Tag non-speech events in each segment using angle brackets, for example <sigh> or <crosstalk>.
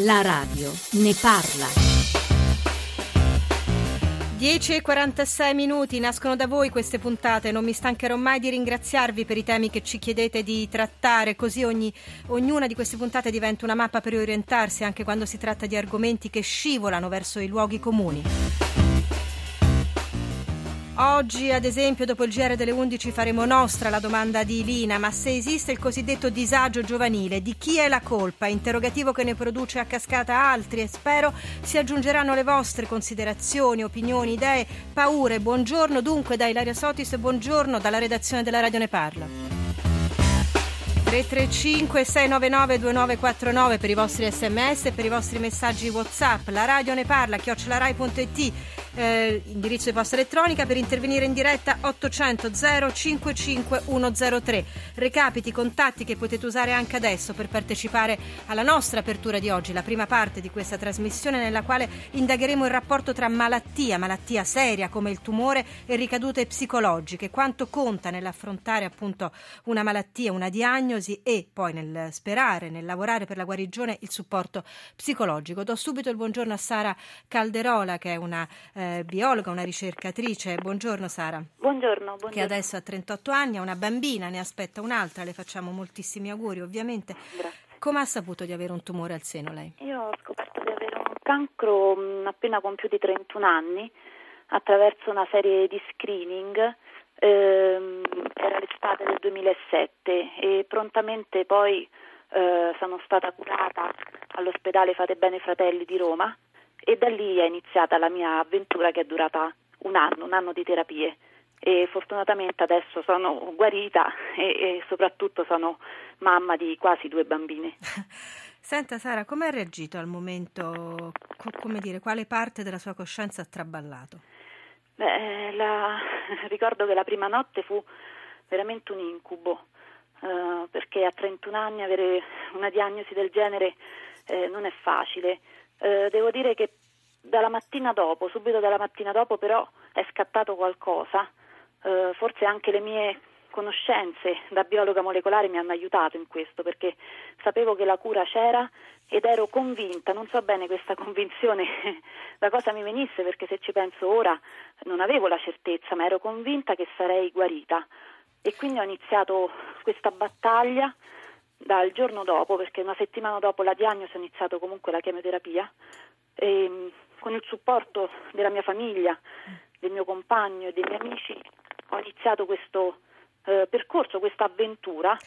La radio ne parla. 10 e 46 minuti nascono da voi queste puntate, non mi stancherò mai di ringraziarvi per i temi che ci chiedete di trattare, così ogni, ognuna di queste puntate diventa una mappa per orientarsi anche quando si tratta di argomenti che scivolano verso i luoghi comuni. Oggi, ad esempio, dopo il GR delle 11 faremo nostra la domanda di Lina, ma se esiste il cosiddetto disagio giovanile, di chi è la colpa? Interrogativo che ne produce a cascata altri e spero si aggiungeranno le vostre considerazioni, opinioni, idee, paure. Buongiorno dunque da Ilaria Sotis, buongiorno dalla redazione della Radio Ne Parla. 335 699 2949 per i vostri sms e per i vostri messaggi whatsapp la radio ne parla chiocciolarai.it eh, indirizzo di posta elettronica per intervenire in diretta 800 055 103. Recapiti, contatti che potete usare anche adesso per partecipare alla nostra apertura di oggi, la prima parte di questa trasmissione nella quale indagheremo il rapporto tra malattia, malattia seria come il tumore e ricadute psicologiche, quanto conta nell'affrontare appunto una malattia, una diagnosi e poi nel sperare, nel lavorare per la guarigione, il supporto psicologico. Do subito il buongiorno a Sara Calderola che è una eh, eh, biologa, una ricercatrice. Buongiorno Sara. Buongiorno, buongiorno. Che adesso ha 38 anni, ha una bambina, ne aspetta un'altra, le facciamo moltissimi auguri ovviamente. Grazie. Come ha saputo di avere un tumore al seno lei? Io ho scoperto di avere un cancro mh, mm, appena compiuti 31 anni attraverso una serie di screening. Ehm, era l'estate del 2007 e prontamente poi eh, sono stata curata all'ospedale Fate Bene Fratelli di Roma e da lì è iniziata la mia avventura che è durata un anno, un anno di terapie e fortunatamente adesso sono guarita <laughs> e, e soprattutto sono mamma di quasi due bambine. <laughs> Senta Sara, come ha reagito al momento, come dire, quale parte della sua coscienza ha traballato? Beh, la... <laughs> ricordo che la prima notte fu veramente un incubo, uh, perché a 31 anni avere una diagnosi del genere eh, non è facile. Eh, devo dire che mattina dopo, subito dalla mattina dopo però è scattato qualcosa, eh, forse anche le mie conoscenze da biologa molecolare mi hanno aiutato in questo perché sapevo che la cura c'era ed ero convinta, non so bene questa <laughs> convinzione da cosa mi venisse perché se ci penso ora non avevo la certezza ma ero convinta che sarei guarita. E quindi ho iniziato questa battaglia dal giorno dopo, perché una settimana dopo la diagnosi ho iniziato comunque la chemioterapia, e, mm, con il supporto della mia famiglia, del mio compagno e dei miei amici ho iniziato questo eh, percorso, questa avventura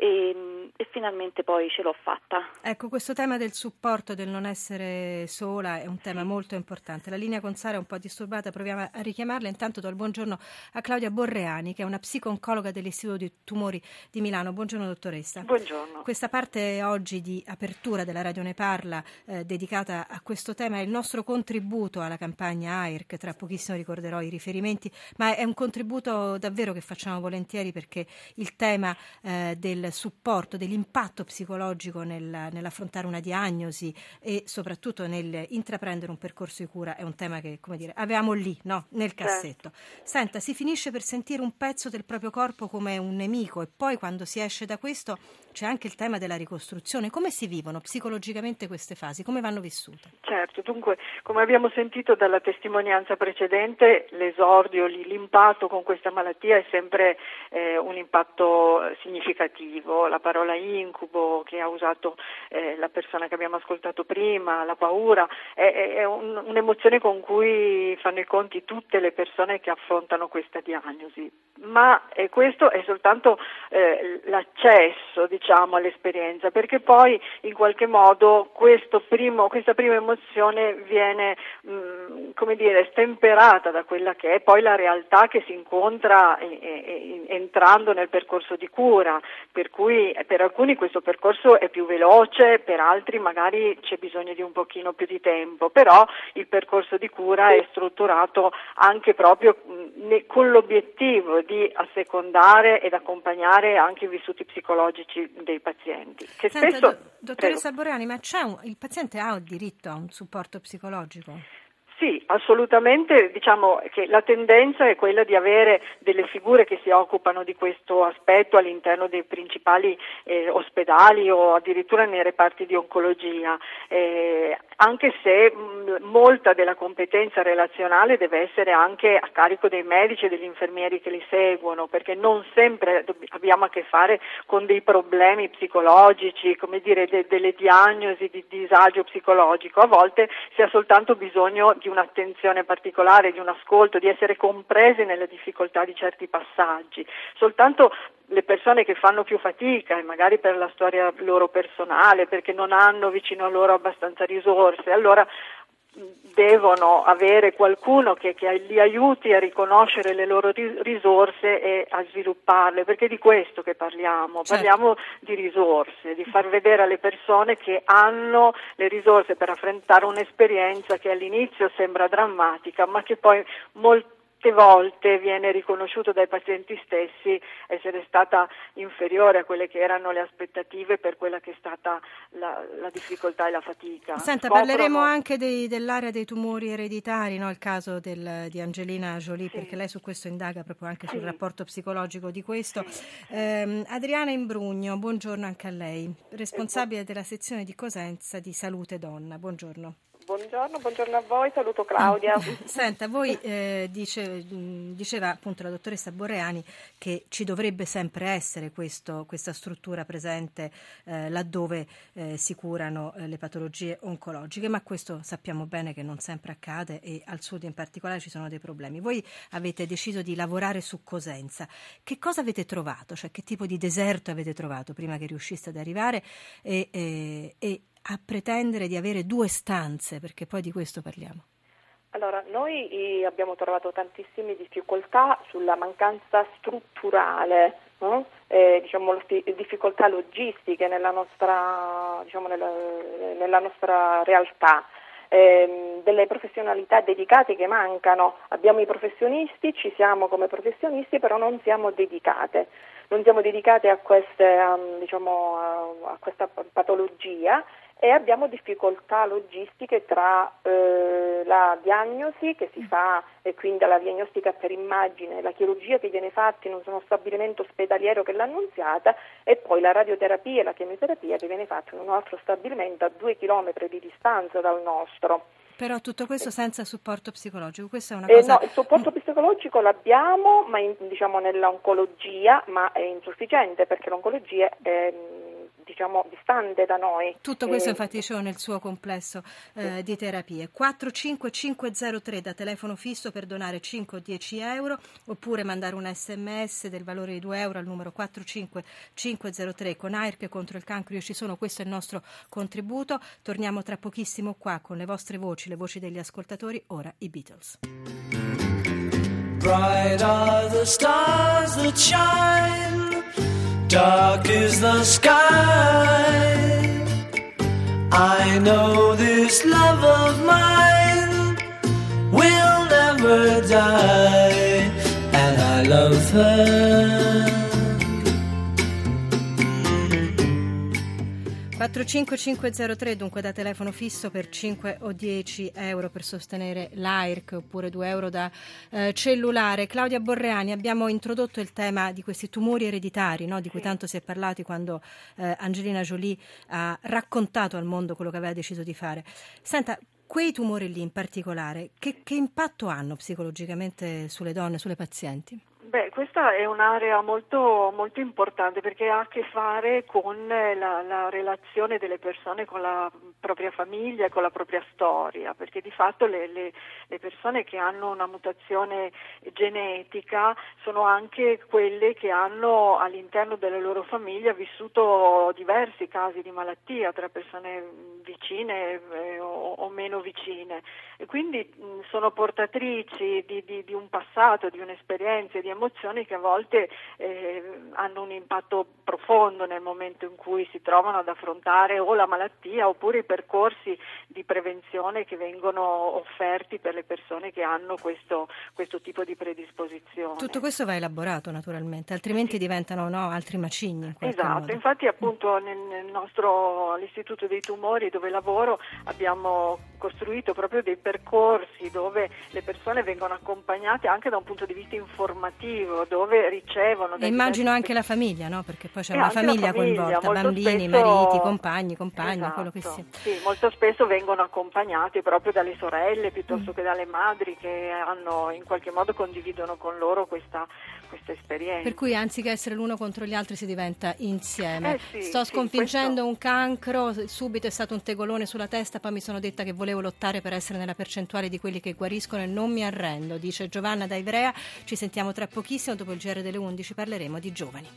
e, e, finalmente poi ce l'ho fatta. Ecco, questo tema del supporto, del non essere sola, è un tema molto importante. La linea con Sara è un po' disturbata, proviamo a richiamarla. Intanto do il buongiorno a Claudia Borreani, che è una psico-oncologa dell'Istituto di Tumori di Milano. Buongiorno dottoressa. Buongiorno. Questa parte oggi di apertura della Radio Ne Parla, eh, dedicata a questo tema, è il nostro contributo alla campagna AIRC. Tra pochissimo ricorderò i riferimenti, ma è un contributo davvero che facciamo volentieri perché il tema eh, del supporto, dell'impatto psicologico nel, nell'affrontare una diagnosi e soprattutto nel intraprendere un percorso di cura è un tema che, come dire, avevamo lì, no? nel certo. cassetto. Senta, si finisce per sentire un pezzo del proprio corpo come un nemico e poi quando si esce da questo c'è anche il tema della ricostruzione. Come si vivono psicologicamente queste fasi? Come vanno vissute? Certo, dunque, come abbiamo sentito dalla testimonianza precedente, l'esordio, l'impatto con questa malattia è sempre eh, un impatto significativo negativo, la parola incubo che ha usato eh, la persona che abbiamo ascoltato prima, la paura, è, è un, un'emozione con cui fanno i conti tutte le persone che affrontano questa diagnosi, ma eh, questo è soltanto eh, l'accesso diciamo, all'esperienza, perché poi in qualche modo primo, questa prima emozione viene mm, come dire, stemperata da quella che è poi la realtà che si incontra eh, eh, entrando nel percorso di cura, per cui per alcuni questo percorso è più veloce, per altri magari c'è bisogno di un pochino più di tempo, però il percorso di cura è strutturato anche proprio con l'obiettivo di assecondare ed accompagnare anche i vissuti psicologici dei pazienti. Che Senta, spesso, do, dottoressa Borani, ma un, il paziente ha il diritto a un supporto psicologico? Sì, assolutamente, diciamo che la tendenza è quella di avere delle figure che si occupano di questo aspetto all'interno dei principali eh, ospedali o addirittura nei reparti di oncologia, eh, anche se mh, molta della competenza relazionale deve essere anche a carico dei medici e degli infermieri che li seguono, perché non sempre abbiamo a che fare con dei problemi psicologici, come dire, de- delle diagnosi di disagio psicologico, a volte si ha soltanto bisogno di un'attenzione particolare, di un ascolto, di essere compresi nelle difficoltà di certi passaggi. Soltanto le persone che fanno più fatica e magari per la storia loro personale, perché non hanno vicino a loro abbastanza risorse, allora devono avere qualcuno che, che, li aiuti a riconoscere le loro risorse e a svilupparle, perché è di questo che parliamo, certo. parliamo di risorse, di far vedere alle persone che hanno le risorse per affrontare un'esperienza che all'inizio sembra drammatica, ma che poi molto molte volte viene riconosciuto dai pazienti stessi essere stata inferiore a quelle che erano le aspettative per quella che è stata la, la difficoltà e la fatica. Senta, Scoprono... parleremo anche dei, dell'area dei tumori ereditari, no? il caso del, di Angelina Jolie, sì. perché lei su questo indaga proprio anche sul rapporto psicologico di questo. Sì. Eh, Adriana Imbrugno, buongiorno anche a lei, responsabile della sezione di Cosenza di Salute Donna. Buongiorno. Buongiorno, buongiorno a voi, saluto Claudia. <laughs> Senta, voi eh, dice, diceva appunto la dottoressa Borreani che ci dovrebbe sempre essere questo, questa struttura presente eh, laddove eh, si curano eh, le patologie oncologiche, ma questo sappiamo bene che non sempre accade e al sud in particolare ci sono dei problemi. Voi avete deciso di lavorare su Cosenza. Che cosa avete trovato? Cioè che tipo di deserto avete trovato prima che riusciste ad arrivare e, e, e a pretendere di avere due stanze, perché poi di questo parliamo? Allora, noi abbiamo trovato tantissime difficoltà sulla mancanza strutturale, no? eh, diciamo, difficoltà logistiche nella nostra, diciamo, nella, nella nostra realtà. Eh, delle professionalità dedicate che mancano. Abbiamo i professionisti, ci siamo come professionisti, però non siamo dedicate. Non siamo dedicate a, queste, um, diciamo, a questa patologia e abbiamo difficoltà logistiche tra eh, la diagnosi che si fa e quindi la diagnostica per immagine, la chirurgia che viene fatta in uno stabilimento ospedaliero che l'ha annunziata e poi la radioterapia e la chemioterapia che viene fatta in un altro stabilimento a due chilometri di distanza dal nostro. Però tutto questo senza supporto psicologico, questa è una cosa... Eh no, il supporto psicologico l'abbiamo ma in, diciamo nell'oncologia, ma è insufficiente perché l'oncologia è diciamo, distante da noi. Tutto questo eh, infatti dicevo nel suo complesso eh, di terapie. 45503 da telefono fisso per donare 5 o 10 euro oppure mandare un sms del valore di 2 euro al numero 45503 con AIRC contro il cancro. Io ci sono, questo è il nostro contributo. Torniamo tra pochissimo qua con le vostre voci, le voci degli ascoltatori. Ora i Beatles. Bright are the stars that shine dark is the sky. I know this love of mine will never die, and I love her. 45503 dunque da telefono fisso per 5 o 10 euro per sostenere l'AIRC oppure 2 euro da eh, cellulare. Claudia Borreani, abbiamo introdotto il tema di questi tumori ereditari no? di cui tanto si è parlato quando eh, Angelina Jolie ha raccontato al mondo quello che aveva deciso di fare. Senta, quei tumori lì in particolare, che, che impatto hanno psicologicamente sulle donne, sulle pazienti? Beh, questa è un'area molto, molto, importante perché ha a che fare con la, la, relazione delle persone con la propria famiglia e con la propria storia, perché di fatto le, le, le, persone che hanno una mutazione genetica sono anche quelle che hanno all'interno della loro famiglia vissuto diversi casi di malattia tra persone vicine eh, o, o, meno vicine. E quindi mh, sono portatrici di, di, di un passato, di un'esperienza, di emozioni che a volte eh, hanno un impatto profondo nel momento in cui si trovano ad affrontare o la malattia oppure i percorsi di prevenzione che vengono offerti per le persone che hanno questo, questo tipo di predisposizione. Tutto questo va elaborato naturalmente, altrimenti sì. diventano no, altri macigni. esatto, modo. infatti appunto nel, nel nostro all'Istituto dei Tumori dove lavoro abbiamo costruito proprio dei percorsi dove le persone vengono accompagnate anche da un punto di vista informativo, dove ricevono... E immagino anche la famiglia, no? Perché poi c'è una famiglia, famiglia, coinvolta, bambini, spesso... mariti, compagni, compagni, esatto. quello che sia. Sì, molto spesso vengono accompagnati proprio dalle sorelle piuttosto mm. che dalle madri che hanno in qualche modo condividono con loro questa, questa esperienza. Per cui anziché essere l'uno contro gli altri si diventa insieme. Eh sì, Sto sconfiggendo questo... un cancro, subito è stato un tegolone sulla testa, poi mi sono detta che volevo lottare per essere nella percentuale di quelli che guariscono e non mi arrendo, dice Giovanna da Ivrea. Ci sentiamo tra pochissimo, dopo il GR delle 11 parleremo di giovani.